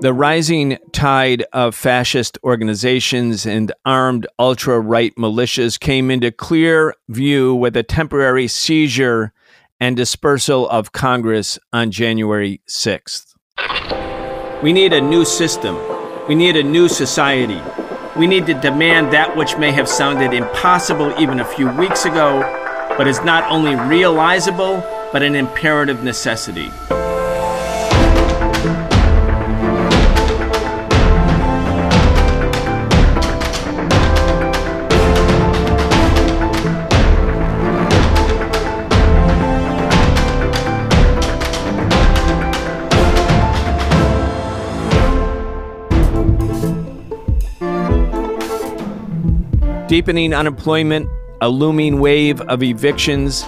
The rising tide of fascist organizations and armed ultra right militias came into clear view with a temporary seizure and dispersal of Congress on January 6th. We need a new system. We need a new society. We need to demand that which may have sounded impossible even a few weeks ago, but is not only realizable, but an imperative necessity. Deepening unemployment, a looming wave of evictions,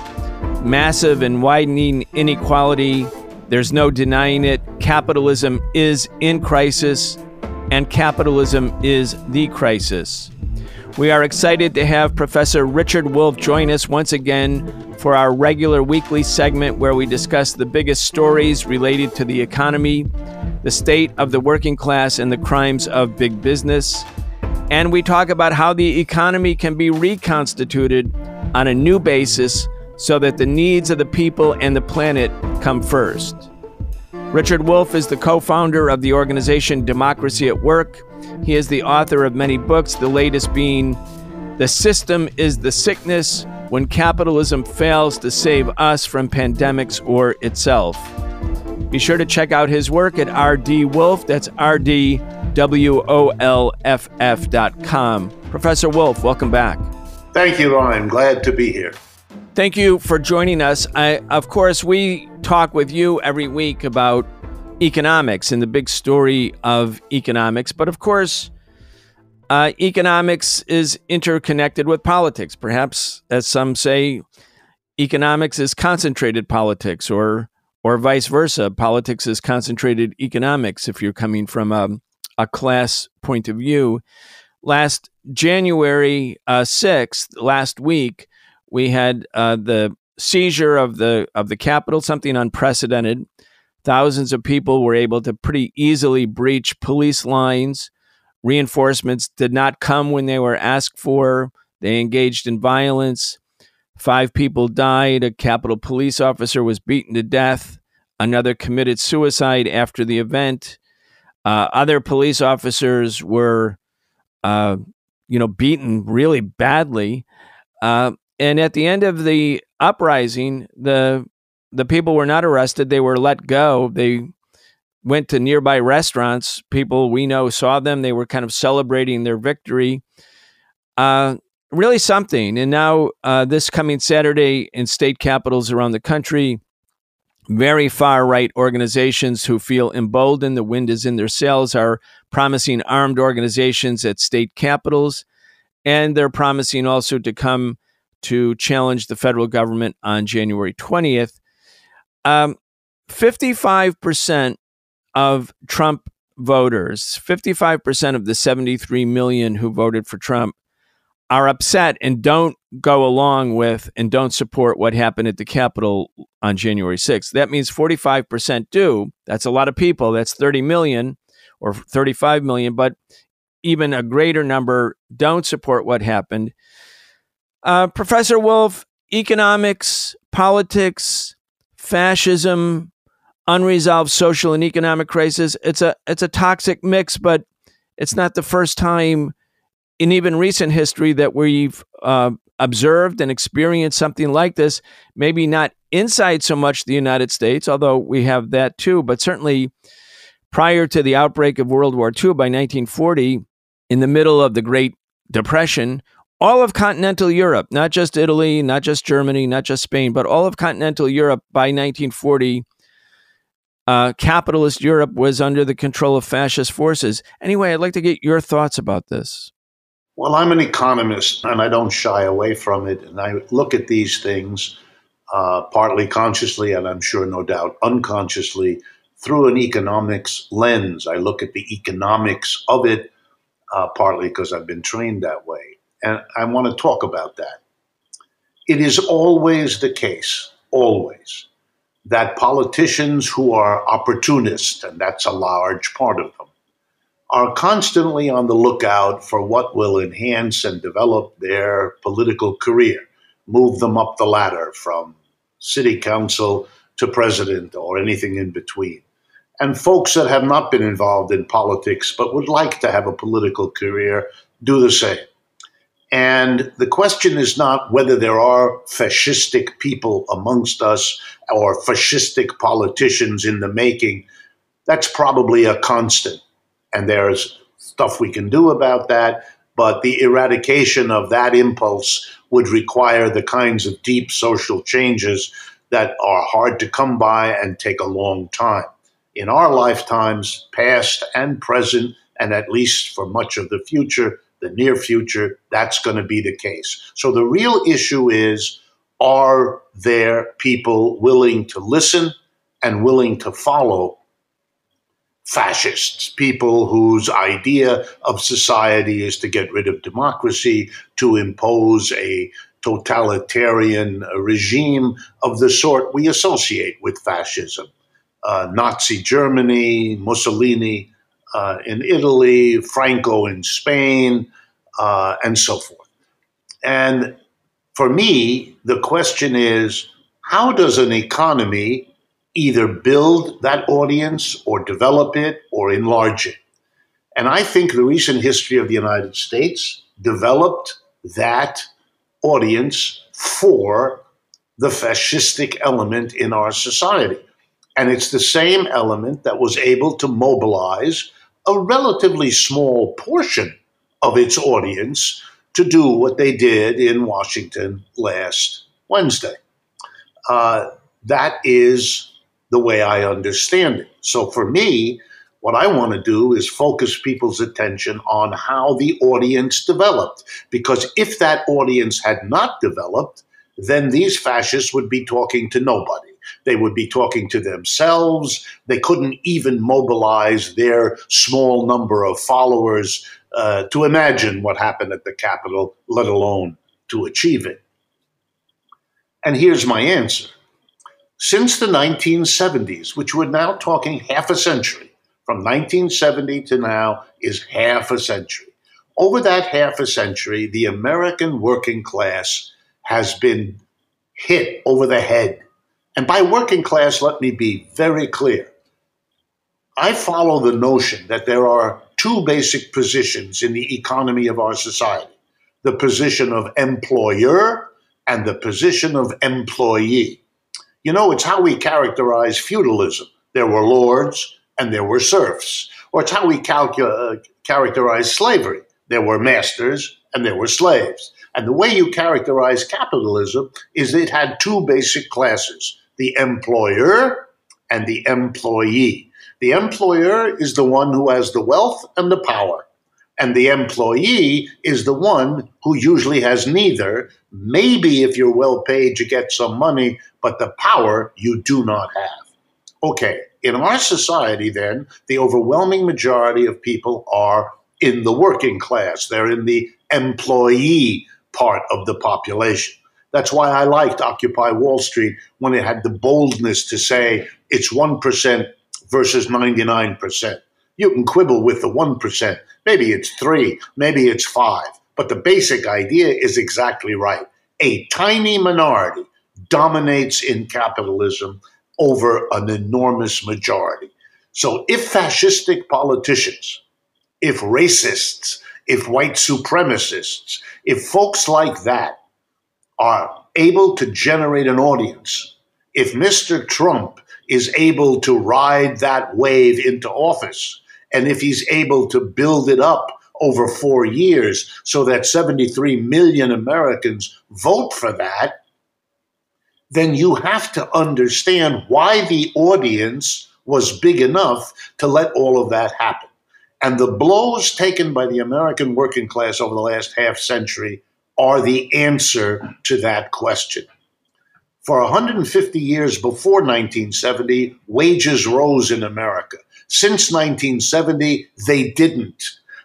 massive and widening inequality. There's no denying it. Capitalism is in crisis, and capitalism is the crisis. We are excited to have Professor Richard Wolff join us once again for our regular weekly segment where we discuss the biggest stories related to the economy, the state of the working class, and the crimes of big business. And we talk about how the economy can be reconstituted on a new basis so that the needs of the people and the planet come first. Richard Wolff is the co founder of the organization Democracy at Work. He is the author of many books, the latest being The System is the Sickness When Capitalism Fails to Save Us from Pandemics or Itself. Be sure to check out his work at RD Wolff. That's RD W-O-L-F-F.com. Professor Wolff, welcome back. Thank you, Brian. Glad to be here. Thank you for joining us. I, of course, we talk with you every week about economics and the big story of economics. But of course, uh, economics is interconnected with politics. Perhaps, as some say, economics is concentrated politics, or or vice versa. Politics is concentrated economics. If you're coming from a a class point of view. Last January uh, 6th, last week, we had uh, the seizure of the of the Capitol, something unprecedented. Thousands of people were able to pretty easily breach police lines. Reinforcements did not come when they were asked for. They engaged in violence. Five people died. A Capitol police officer was beaten to death. Another committed suicide after the event. Uh, other police officers were, uh, you know, beaten really badly. Uh, and at the end of the uprising, the the people were not arrested; they were let go. They went to nearby restaurants. People we know saw them. They were kind of celebrating their victory. Uh, really something. And now, uh, this coming Saturday in state capitals around the country, very far right organizations who feel emboldened, the wind is in their sails, are promising armed organizations at state capitals. And they're promising also to come to challenge the federal government on January 20th. Um, 55% of Trump voters, 55% of the 73 million who voted for Trump, are upset and don't go along with and don't support what happened at the Capitol on January 6th. That means 45% do. That's a lot of people. That's 30 million or 35 million, but even a greater number don't support what happened. Uh, Professor Wolff, economics, politics, fascism, unresolved social and economic crisis. It's a it's a toxic mix, but it's not the first time in even recent history that we've uh, observed and experienced something like this. Maybe not inside so much the United States, although we have that too, but certainly prior to the outbreak of World War II by 1940, in the middle of the Great Depression, all of continental Europe, not just Italy, not just Germany, not just Spain, but all of continental Europe by 1940, uh, capitalist Europe was under the control of fascist forces. Anyway, I'd like to get your thoughts about this. Well, I'm an economist and I don't shy away from it. And I look at these things uh, partly consciously and I'm sure, no doubt, unconsciously through an economics lens. I look at the economics of it, uh, partly because I've been trained that way. And I want to talk about that. It is always the case, always, that politicians who are opportunists, and that's a large part of them, are constantly on the lookout for what will enhance and develop their political career, move them up the ladder from city council to president or anything in between. And folks that have not been involved in politics but would like to have a political career do the same. And the question is not whether there are fascistic people amongst us or fascistic politicians in the making. That's probably a constant. And there's stuff we can do about that. But the eradication of that impulse would require the kinds of deep social changes that are hard to come by and take a long time. In our lifetimes, past and present, and at least for much of the future, the near future, that's going to be the case. So the real issue is are there people willing to listen and willing to follow fascists, people whose idea of society is to get rid of democracy, to impose a totalitarian regime of the sort we associate with fascism. Uh, Nazi Germany, Mussolini, uh, in Italy, Franco in Spain, uh, and so forth. And for me, the question is how does an economy either build that audience or develop it or enlarge it? And I think the recent history of the United States developed that audience for the fascistic element in our society. And it's the same element that was able to mobilize a relatively small portion of its audience to do what they did in Washington last Wednesday. Uh, that is the way I understand it. So for me, what I want to do is focus people's attention on how the audience developed. Because if that audience had not developed, then these fascists would be talking to nobody. They would be talking to themselves. They couldn't even mobilize their small number of followers uh, to imagine what happened at the Capitol, let alone to achieve it. And here's my answer. Since the 1970s, which we're now talking half a century, from 1970 to now is half a century. Over that half a century, the American working class has been hit over the head and by working class, let me be very clear. I follow the notion that there are two basic positions in the economy of our society the position of employer and the position of employee. You know, it's how we characterize feudalism. There were lords and there were serfs. Or it's how we calcu- uh, characterize slavery. There were masters and there were slaves. And the way you characterize capitalism is it had two basic classes the employer and the employee. The employer is the one who has the wealth and the power, and the employee is the one who usually has neither. Maybe if you're well paid, you get some money, but the power you do not have. Okay, in our society, then, the overwhelming majority of people are in the working class, they're in the employee part of the population. That's why I liked Occupy Wall Street when it had the boldness to say it's 1% versus 99%. You can quibble with the 1%. Maybe it's three, maybe it's five. But the basic idea is exactly right. A tiny minority dominates in capitalism over an enormous majority. So if fascistic politicians, if racists, if white supremacists, if folks like that are able to generate an audience, if Mr. Trump is able to ride that wave into office, and if he's able to build it up over four years so that 73 million Americans vote for that, then you have to understand why the audience was big enough to let all of that happen. And the blows taken by the American working class over the last half century are the answer to that question. For 150 years before 1970, wages rose in America. Since 1970, they didn't.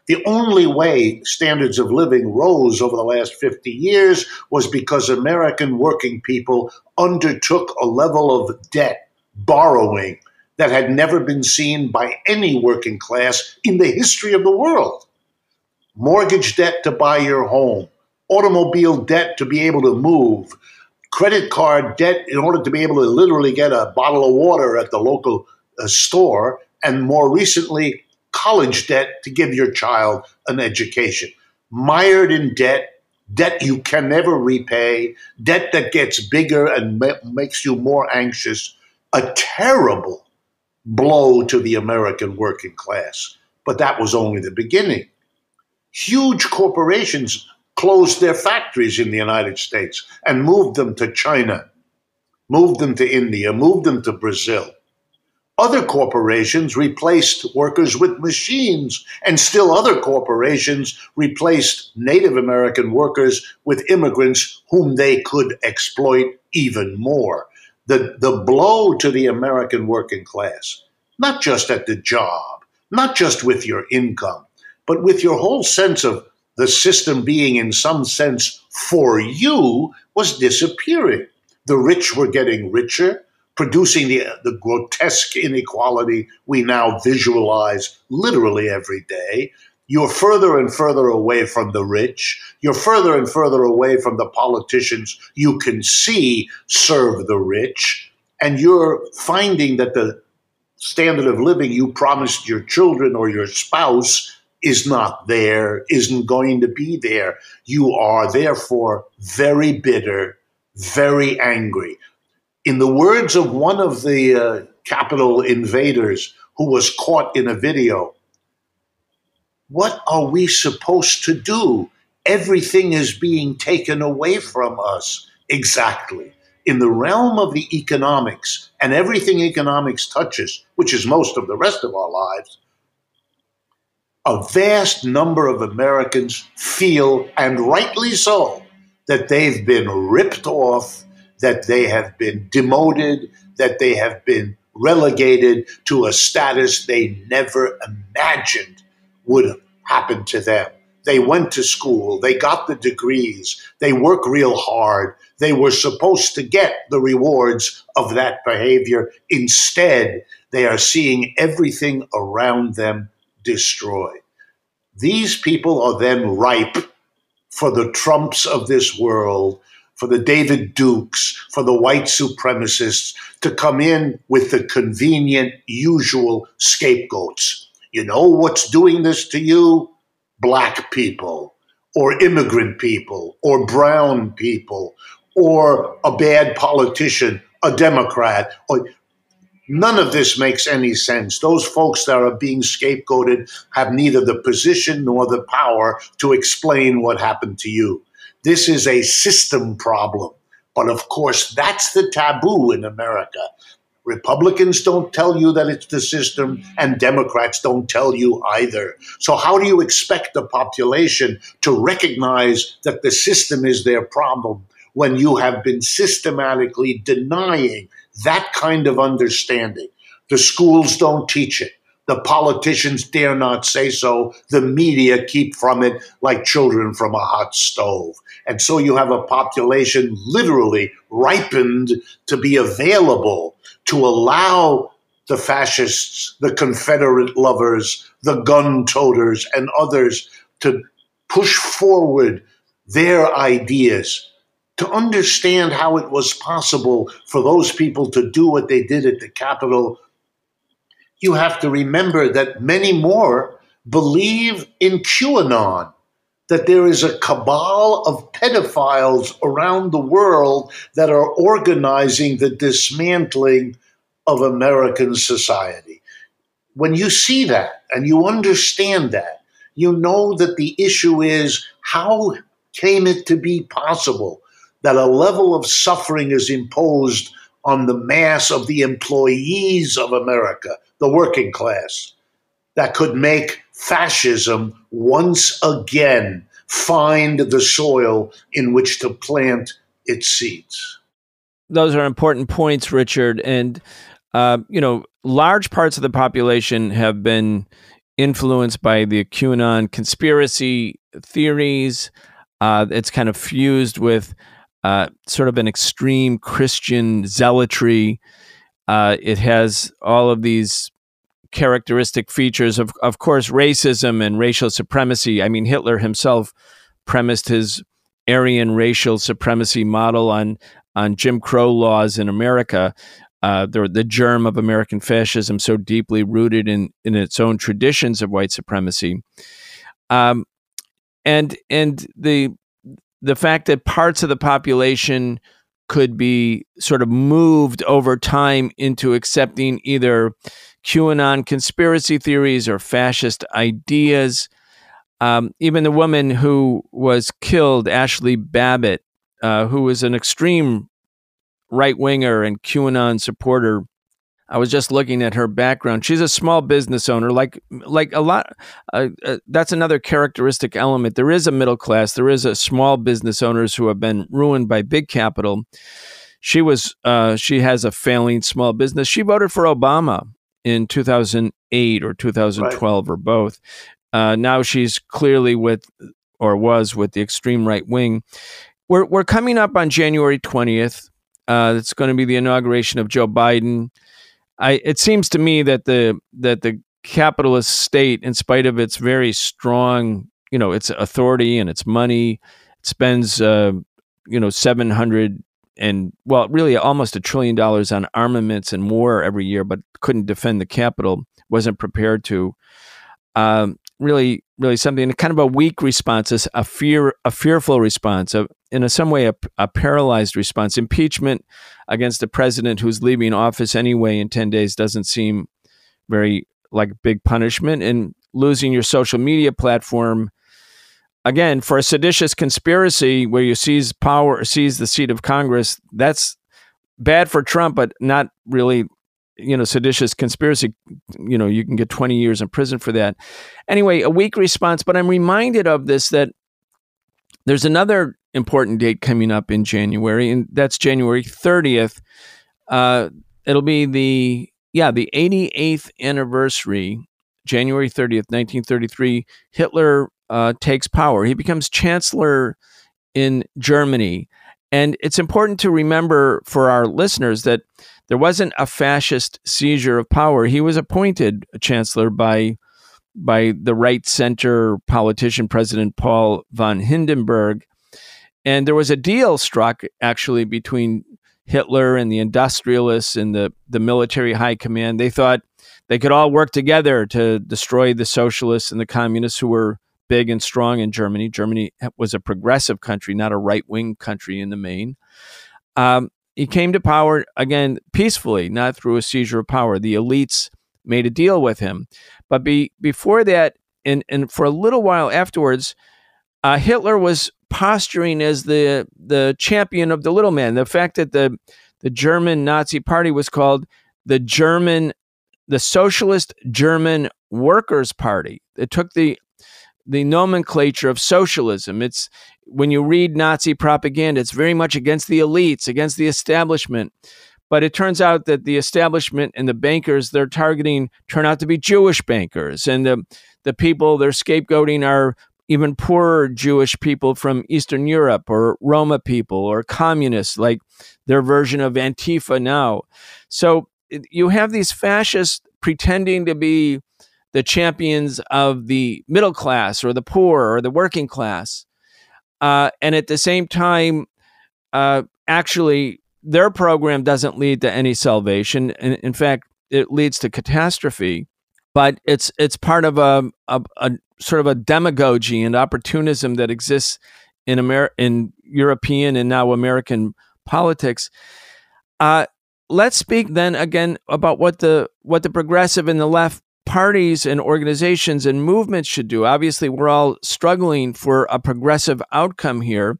The only way standards of living rose over the last 50 years was because American working people undertook a level of debt borrowing that had never been seen by any working class in the history of the world. Mortgage debt to buy your home, automobile debt to be able to move, credit card debt in order to be able to literally get a bottle of water at the local uh, store, and more recently, college debt to give your child an education. Mired in debt, debt you can never repay, debt that gets bigger and ma- makes you more anxious, a terrible blow to the American working class. But that was only the beginning. Huge corporations closed their factories in the United States and moved them to China, moved them to India, moved them to Brazil. Other corporations replaced workers with machines, and still other corporations replaced Native American workers with immigrants whom they could exploit even more. The, the blow to the American working class, not just at the job, not just with your income, but with your whole sense of the system being, in some sense, for you, was disappearing. The rich were getting richer, producing the, the grotesque inequality we now visualize literally every day. You're further and further away from the rich. You're further and further away from the politicians you can see serve the rich. And you're finding that the standard of living you promised your children or your spouse is not there, isn't going to be there. You are therefore very bitter, very angry in the words of one of the uh, Capitol invaders who was caught in a video, what are we supposed to do? Everything is being taken away from us. Exactly. In the realm of the economics and everything economics touches, which is most of the rest of our lives, a vast number of Americans feel, and rightly so, that they've been ripped off that they have been demoted, that they have been relegated to a status they never imagined would happen to them. They went to school, they got the degrees, they work real hard. They were supposed to get the rewards of that behavior. Instead, they are seeing everything around them destroyed. These people are then ripe for the Trumps of this world for the David Dukes, for the white supremacists to come in with the convenient, usual scapegoats. You know what's doing this to you? Black people, or immigrant people, or brown people, or a bad politician, a Democrat, or None of this makes any sense. Those folks that are being scapegoated have neither the position nor the power to explain what happened to you. This is a system problem. But of course, that's the taboo in America. Republicans don't tell you that it's the system, and Democrats don't tell you either. So, how do you expect the population to recognize that the system is their problem when you have been systematically denying that kind of understanding? The schools don't teach it. The politicians dare not say so. The media keep from it like children from a hot stove. And so you have a population literally ripened to be available to allow the fascists, the Confederate lovers, the gun toters, and others to push forward their ideas, to understand how it was possible for those people to do what they did at the Capitol you have to remember that many more believe in QAnon, that there is a cabal of pedophiles around the world that are organizing the dismantling of American society. When you see that and you understand that, you know that the issue is how came it to be possible that a level of suffering is imposed on the mass of the employees of America, the working class that could make fascism once again find the soil in which to plant its seeds. Those are important points, Richard. And, uh, you know, large parts of the population have been influenced by the QAnon conspiracy theories. Uh, it's kind of fused with uh, sort of an extreme Christian zealotry. Uh, it has all of these characteristic features of, of course, racism and racial supremacy. I mean, Hitler himself premised his Aryan racial supremacy model on on Jim Crow laws in America. Uh, the, germ of American fascism so deeply rooted in, in its own traditions of white supremacy. Um, and and the the fact that parts of the population could be sort of moved over time into accepting either QAnon conspiracy theories or fascist ideas. Um, even the woman who was killed, Ashli Babbitt, uh, who was an extreme right winger and QAnon supporter. I was just looking at her background. She's a small business owner, like like a lot. Uh, uh, that's another characteristic element. There is a middle class. There is a small business owners who have been ruined by big capital. She was. Uh, she has a failing small business. She voted for Obama in 2008 or 2012 right. or both. Uh, now she's clearly with or was with the extreme right wing. We're we're coming up on January 20th. Uh, it's going to be the inauguration of Joe Biden. I, it seems to me that the that the capitalist state, in spite of its very strong, you know, its authority and its money, it spends, uh, you know, seven hundred and well, really almost a trillion dollars on armaments and war every year, but couldn't defend the Capitol, wasn't prepared to. Um, really, really something kind of a weak response, a fear, a fearful response, a, in a, some way a, a paralyzed response. Impeachment against a president who's leaving office anyway in ten days doesn't seem very like big punishment, and losing your social media platform again for a seditious conspiracy where you seize power, seize the seat of Congress. That's bad for Trump, but not really you know, seditious conspiracy, you know, you can get 20 years in prison for that. Anyway, a weak response, but I'm reminded of this that there's another important date coming up in January, and that's January 30th. Uh, it'll be the, yeah, the 88th anniversary, January 30th, 1933. Hitler uh, takes power. He becomes chancellor in Germany. And it's important to remember for our listeners that there wasn't a fascist seizure of power. He was appointed chancellor by by the right center politician President Paul von Hindenburg. And there was a deal struck actually between Hitler and the industrialists and the, the military high command. They thought they could all work together to destroy the socialists and the communists who were big and strong in Germany. Germany was a progressive country, not a right wing country in the main. Um, he came to power again peacefully, not through a seizure of power. The elites made a deal with him, but be, before that, and and for a little while afterwards, uh, Hitler was posturing as the the champion of the little man. The fact that the the German Nazi Party was called the German, the Socialist German Workers' Party. It took the the nomenclature of socialism. It's when you read Nazi propaganda, it's very much against the elites, against the establishment. But it turns out that the establishment and the bankers they're targeting turn out to be Jewish bankers. And the, the people they're scapegoating are even poorer Jewish people from Eastern Europe or Roma people or communists, like their version of Antifa now. So you have these fascists pretending to be the champions of the middle class or the poor or the working class. Uh, and at the same time, uh, actually, their program doesn't lead to any salvation. In, in fact, it leads to catastrophe. But it's it's part of a, a, a sort of a demagogy and opportunism that exists in Amer- in European and now American politics. Uh, let's speak then again about what the what the progressive and the left parties and organizations and movements should do. Obviously, we're all struggling for a progressive outcome here.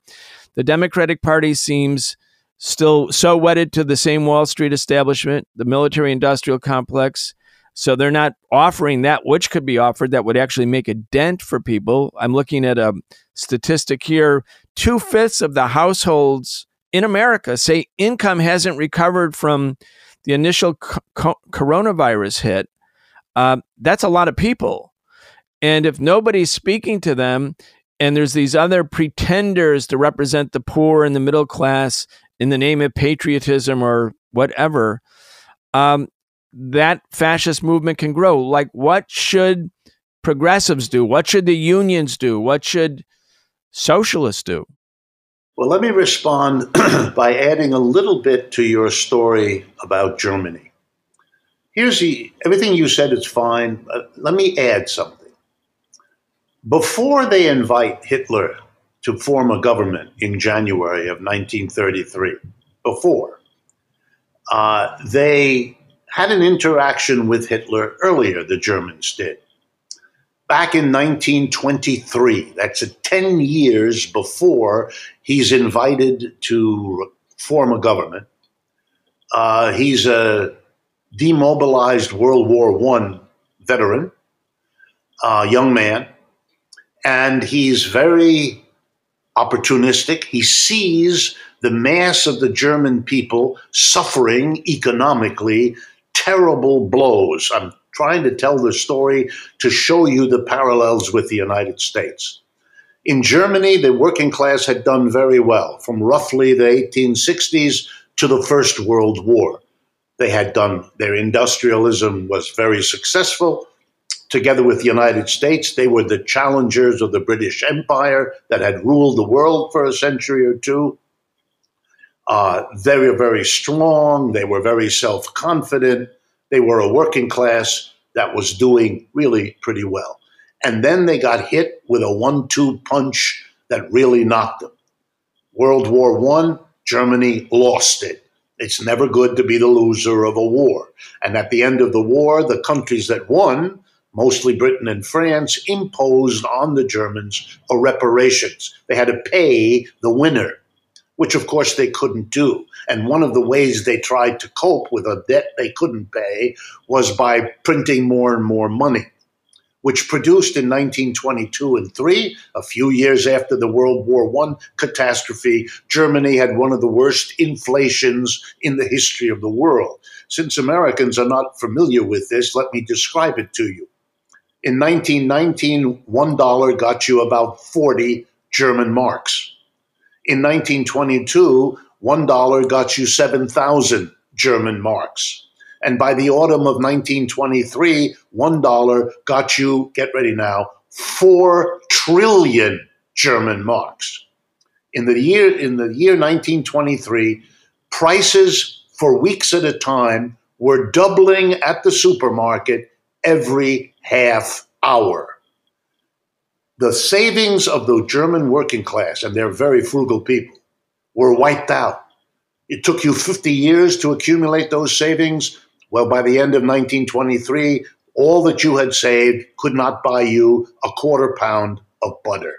The Democratic Party seems still so wedded to the same Wall Street establishment, the military industrial complex. So they're not offering that which could be offered that would actually make a dent for people. I'm looking at a statistic here two fifths of the households in America say income hasn't recovered from the initial co- coronavirus hit. Uh, that's a lot of people. And if nobody's speaking to them, and there's these other pretenders to represent the poor and the middle class in the name of patriotism or whatever, um, that fascist movement can grow. Like, what should progressives do? What should the unions do? What should socialists do? Well, let me respond by adding a little bit to your story about Germany. Here's the everything you said is fine. let me add something. Before they invite Hitler to form a government in January of 1933, before, uh, they had an interaction with Hitler earlier, the Germans did. Back in 1923, that's 10 years before he's invited to form a government. Uh, he's a demobilized World War I veteran, uh, young man, and he's very opportunistic. He sees the mass of the German people suffering economically terrible blows. I'm trying to tell the story to show you the parallels with the United States. In Germany, the working class had done very well from roughly the 1860s to the First World War. They had done, their industrialism was very successful. Together with the United States, they were the challengers of the British Empire that had ruled the world for a century or two. Uh, they were very strong. They were very self confident. They were a working class that was doing really pretty well. And then they got hit with a one two punch that really knocked them. World War I, Germany lost it. It's never good to be the loser of a war. And at the end of the war, the countries that won, mostly Britain and France, imposed on the Germans a reparations. They had to pay the winner which of course they couldn't do. And one of the ways they tried to cope with a debt they couldn't pay was by printing more and more money, which produced in 1922 and 3, a few years after the World War I catastrophe, Germany had one of the worst inflations in the history of the world. Since Americans are not familiar with this, let me describe it to you. In 1919, $1 got you about 40 German marks. In 1922, $1 got you 7,000 German marks. And by the autumn of 1923, $1 got you, get ready now, 4 trillion German marks. In the year, in the year 1923, prices for weeks at a time were doubling at the supermarket every half hour the savings of the German working class, and they're very frugal people, were wiped out. It took you 50 years to accumulate those savings. Well, by the end of 1923, all that you had saved could not buy you a quarter pound of butter.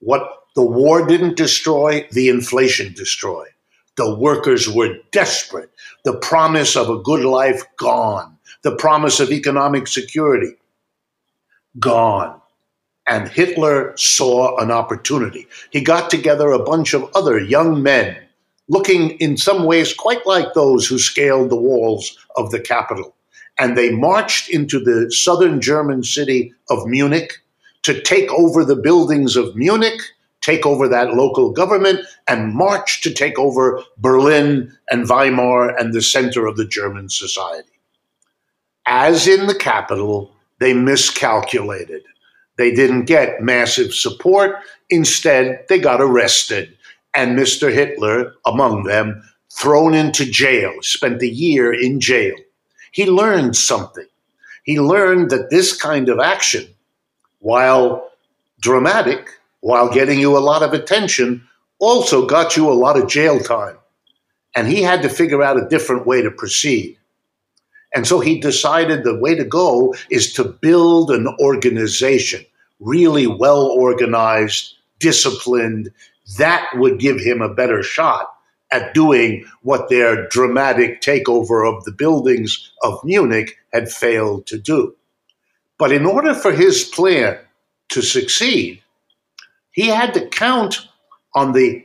What the war didn't destroy, the inflation destroyed. The workers were desperate. The promise of a good life gone. The promise of economic security gone. And Hitler saw an opportunity. He got together a bunch of other young men, looking in some ways quite like those who scaled the walls of the Capitol. And they marched into the southern German city of Munich to take over the buildings of Munich, take over that local government, and march to take over Berlin and Weimar and the center of the German society. As in the Capitol, they miscalculated. They didn't get massive support. Instead, they got arrested. And Mr. Hitler, among them, thrown into jail, spent a year in jail. He learned something. He learned that this kind of action, while dramatic, while getting you a lot of attention, also got you a lot of jail time. And he had to figure out a different way to proceed. And so he decided the way to go is to build an organization, really well organized, disciplined. That would give him a better shot at doing what their dramatic takeover of the buildings of Munich had failed to do. But in order for his plan to succeed, he had to count on the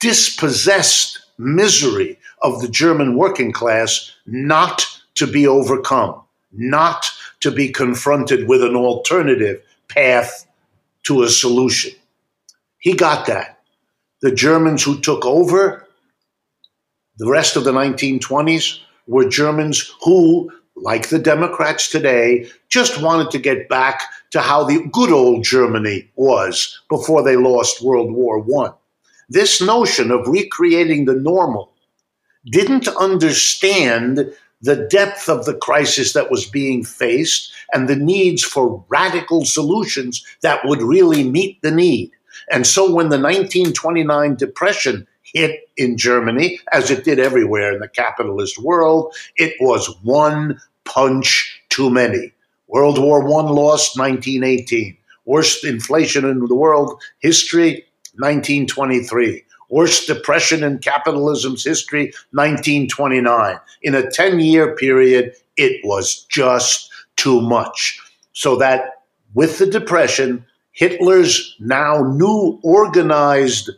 dispossessed misery of the German working class not to be overcome, not to be confronted with an alternative path to a solution. He got that. The Germans who took over the rest of the 1920s were Germans who, like the Democrats today, just wanted to get back to how the good old Germany was before they lost World War I. This notion of recreating the normal didn't understand the depth of the crisis that was being faced and the needs for radical solutions that would really meet the need. And so when the 1929 Depression hit in Germany, as it did everywhere in the capitalist world, it was one punch too many. World War I lost 1918. Worst inflation in the world history, 1923 worst depression in capitalism's history, 1929. In a 10 year period, it was just too much. So that with the depression, Hitler's now new organized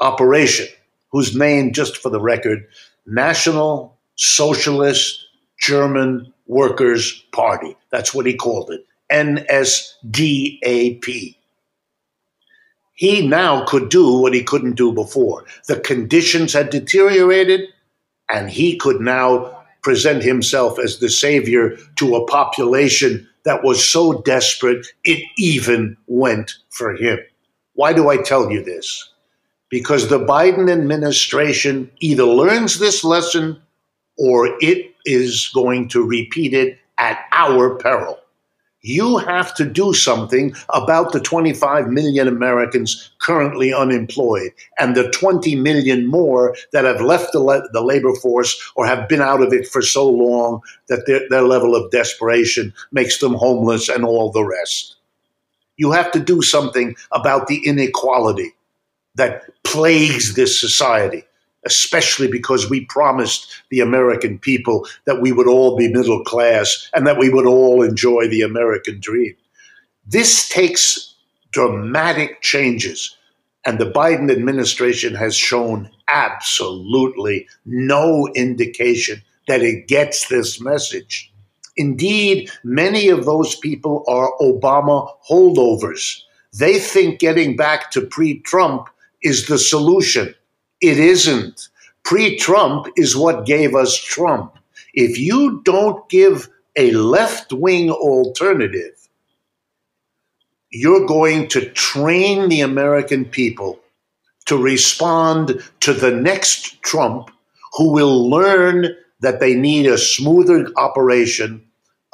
operation, whose name, just for the record, National Socialist German Workers' Party. That's what he called it, NSDAP he now could do what he couldn't do before. The conditions had deteriorated, and he could now present himself as the savior to a population that was so desperate it even went for him. Why do I tell you this? Because the Biden administration either learns this lesson or it is going to repeat it at our peril you have to do something about the 25 million Americans currently unemployed and the 20 million more that have left the, le- the labor force or have been out of it for so long that their, their level of desperation makes them homeless and all the rest. You have to do something about the inequality that plagues this society especially because we promised the American people that we would all be middle class and that we would all enjoy the American dream. This takes dramatic changes, and the Biden administration has shown absolutely no indication that it gets this message. Indeed, many of those people are Obama holdovers. They think getting back to pre Trump is the solution. It isn't. Pre Trump is what gave us Trump. If you don't give a left wing alternative, you're going to train the American people to respond to the next Trump who will learn that they need a smoother operation,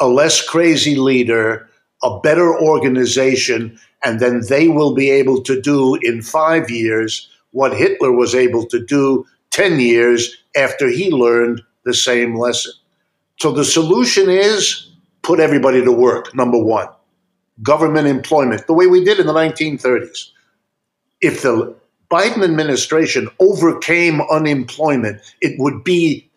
a less crazy leader, a better organization, and then they will be able to do in five years what Hitler was able to do 10 years after he learned the same lesson. So the solution is put everybody to work, number one. Government employment, the way we did in the 1930s. If the Biden administration overcame unemployment, it would be,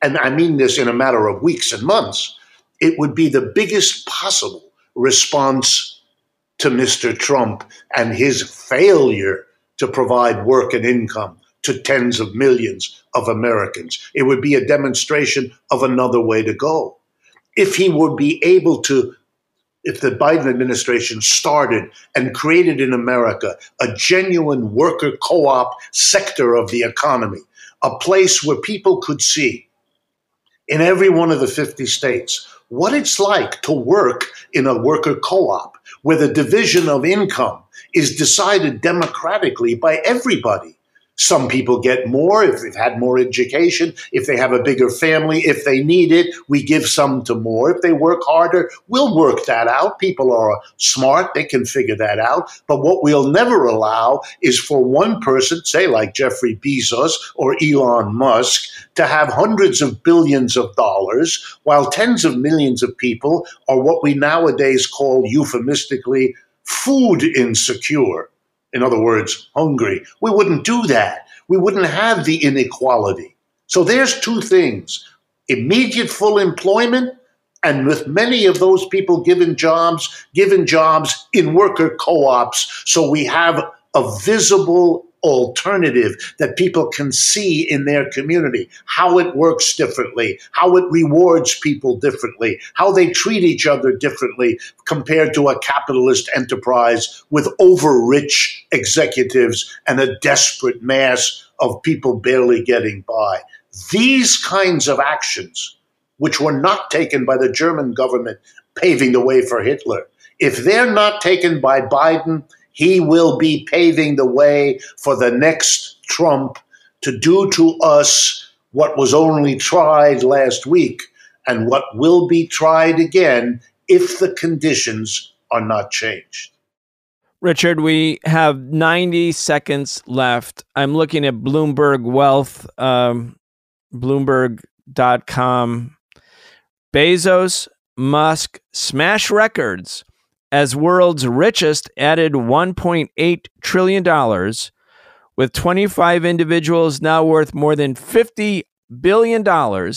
and I mean this in a matter of weeks and months, it would be the biggest possible response to Mr. Trump and his failure to provide work and income to tens of millions of Americans. It would be a demonstration of another way to go. If he would be able to, if the Biden administration started and created in America a genuine worker co op sector of the economy, a place where people could see in every one of the 50 states what it's like to work in a worker co op where the division of income is decided democratically by everybody. Some people get more if they've had more education, if they have a bigger family, if they need it, we give some to more. If they work harder, we'll work that out. People are smart, they can figure that out. But what we'll never allow is for one person, say like Jeffrey Bezos or Elon Musk, to have hundreds of billions of dollars while tens of millions of people are what we nowadays call euphemistically food insecure. In other words, hungry. We wouldn't do that. We wouldn't have the inequality. So there's two things immediate full employment, and with many of those people given jobs, given jobs in worker co ops. So we have a visible alternative that people can see in their community, how it works differently, how it rewards people differently, how they treat each other differently compared to a capitalist enterprise with over rich executives and a desperate mass of people barely getting by. these kinds of actions, which were not taken by the German government paving the way for Hitler, if they're not taken by Biden, he will be paving the way for the next Trump to do to us what was only tried last week and what will be tried again if the conditions are not changed. Richard, we have 90 seconds left. I'm looking at Bloomberg Wealth, um, Bloomberg.com. Bezos, Musk smash records as world's richest added $1.8 trillion, with 25 individuals now worth more than $50 billion.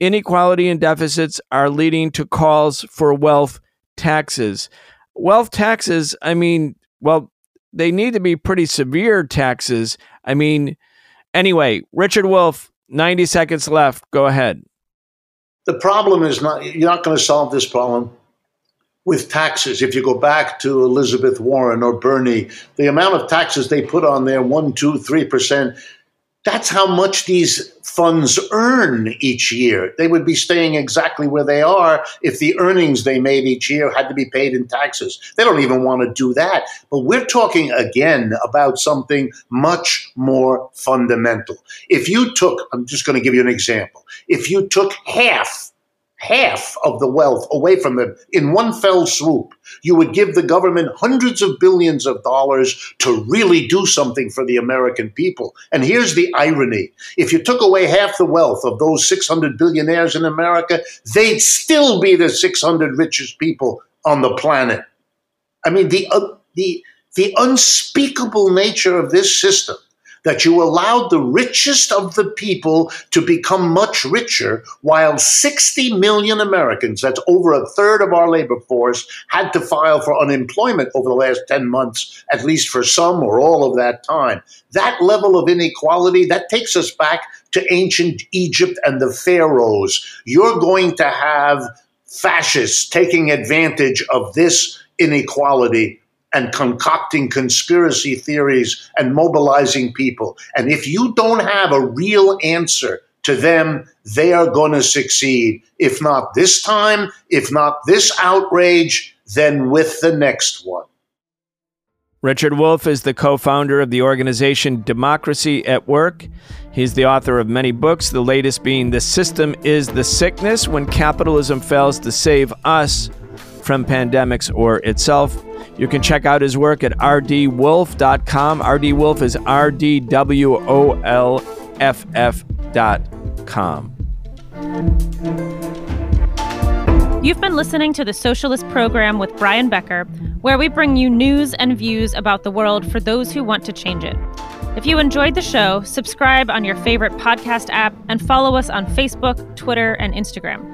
Inequality and deficits are leading to calls for wealth taxes. Wealth taxes, I mean, well, they need to be pretty severe taxes. I mean, anyway, Richard Wolff, 90 seconds left. Go ahead. The problem is not, you're not going to solve this problem with taxes. If you go back to Elizabeth Warren or Bernie, the amount of taxes they put on there, one, two, three percent, that's how much these funds earn each year. They would be staying exactly where they are if the earnings they made each year had to be paid in taxes. They don't even want to do that. But we're talking again about something much more fundamental. If you took, I'm just going to give you an example, if you took half half of the wealth away from them in one fell swoop. You would give the government hundreds of billions of dollars to really do something for the American people. And here's the irony if you took away half the wealth of those 600 billionaires in America, they'd still be the 600 richest people on the planet. I mean, the, uh, the, the unspeakable nature of this system that you allowed the richest of the people to become much richer while 60 million Americans, that's over a third of our labor force, had to file for unemployment over the last 10 months, at least for some or all of that time. That level of inequality, that takes us back to ancient Egypt and the pharaohs. You're going to have fascists taking advantage of this inequality and concocting conspiracy theories and mobilizing people. And if you don't have a real answer to them, they are going to succeed. If not this time, if not this outrage, then with the next one. Richard Wolff is the co founder of the organization Democracy at Work. He's the author of many books, the latest being The System is the Sickness When Capitalism Fails to Save Us from Pandemics or Itself. You can check out his work at rdwolff.com. RD Wolff is R D W O L F F.com. You've been listening to the Socialist Program with Brian Becker, where we bring you news and views about the world for those who want to change it. If you enjoyed the show, subscribe on your favorite podcast app and follow us on Facebook, Twitter, and Instagram.